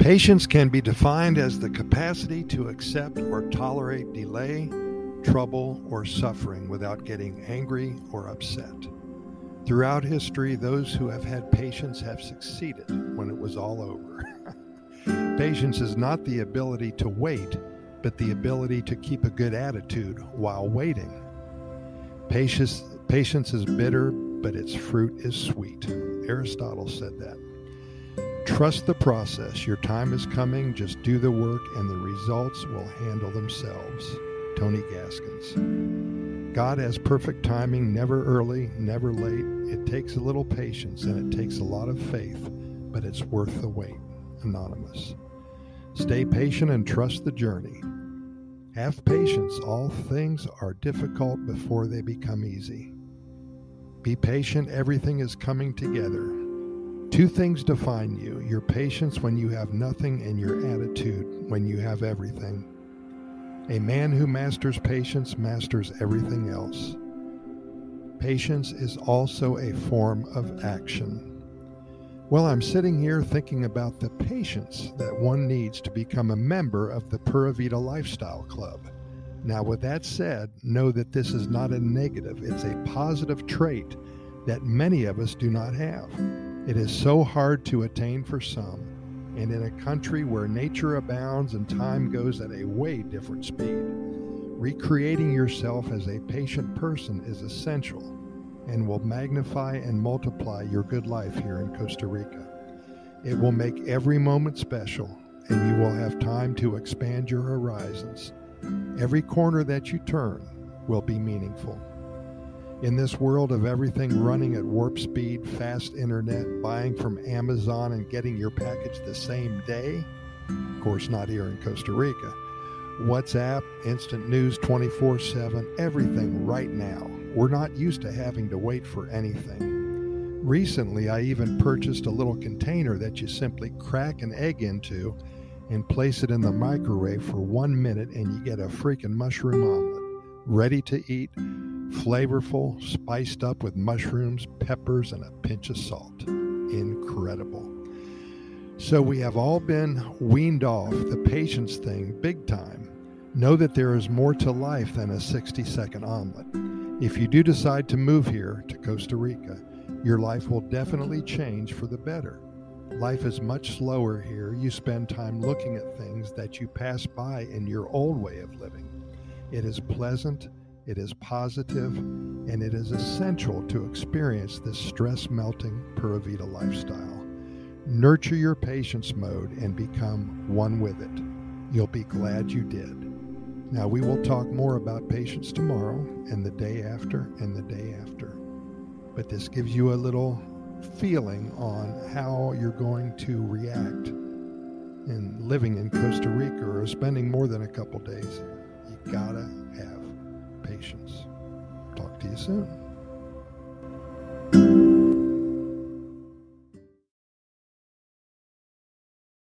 Patience can be defined as the capacity to accept or tolerate delay, trouble, or suffering without getting angry or upset. Throughout history, those who have had patience have succeeded when it was all over. patience is not the ability to wait, but the ability to keep a good attitude while waiting. Patience, patience is bitter, but its fruit is sweet. Aristotle said that. Trust the process. Your time is coming. Just do the work, and the results will handle themselves. Tony Gaskins. God has perfect timing, never early, never late. It takes a little patience and it takes a lot of faith, but it's worth the wait. Anonymous. Stay patient and trust the journey. Have patience. All things are difficult before they become easy. Be patient. Everything is coming together. Two things define you your patience when you have nothing, and your attitude when you have everything. A man who masters patience masters everything else. Patience is also a form of action. Well, I'm sitting here thinking about the patience that one needs to become a member of the Pura Vida Lifestyle Club. Now, with that said, know that this is not a negative, it's a positive trait that many of us do not have. It is so hard to attain for some, and in a country where nature abounds and time goes at a way different speed, recreating yourself as a patient person is essential and will magnify and multiply your good life here in Costa Rica. It will make every moment special, and you will have time to expand your horizons. Every corner that you turn will be meaningful. In this world of everything running at warp speed, fast internet, buying from Amazon and getting your package the same day, of course, not here in Costa Rica, WhatsApp, instant news 24 7, everything right now. We're not used to having to wait for anything. Recently, I even purchased a little container that you simply crack an egg into and place it in the microwave for one minute, and you get a freaking mushroom omelet ready to eat flavorful, spiced up with mushrooms, peppers, and a pinch of salt. Incredible. So we have all been weaned off the patience thing big time. Know that there is more to life than a 60 second omelet. If you do decide to move here to Costa Rica, your life will definitely change for the better. Life is much slower here. You spend time looking at things that you pass by in your old way of living. It is pleasant it is positive, and it is essential to experience this stress melting Pura Vida lifestyle. Nurture your patience mode and become one with it. You'll be glad you did. Now, we will talk more about patience tomorrow and the day after and the day after. But this gives you a little feeling on how you're going to react in living in Costa Rica or spending more than a couple days. You gotta have patience. Talk to you soon.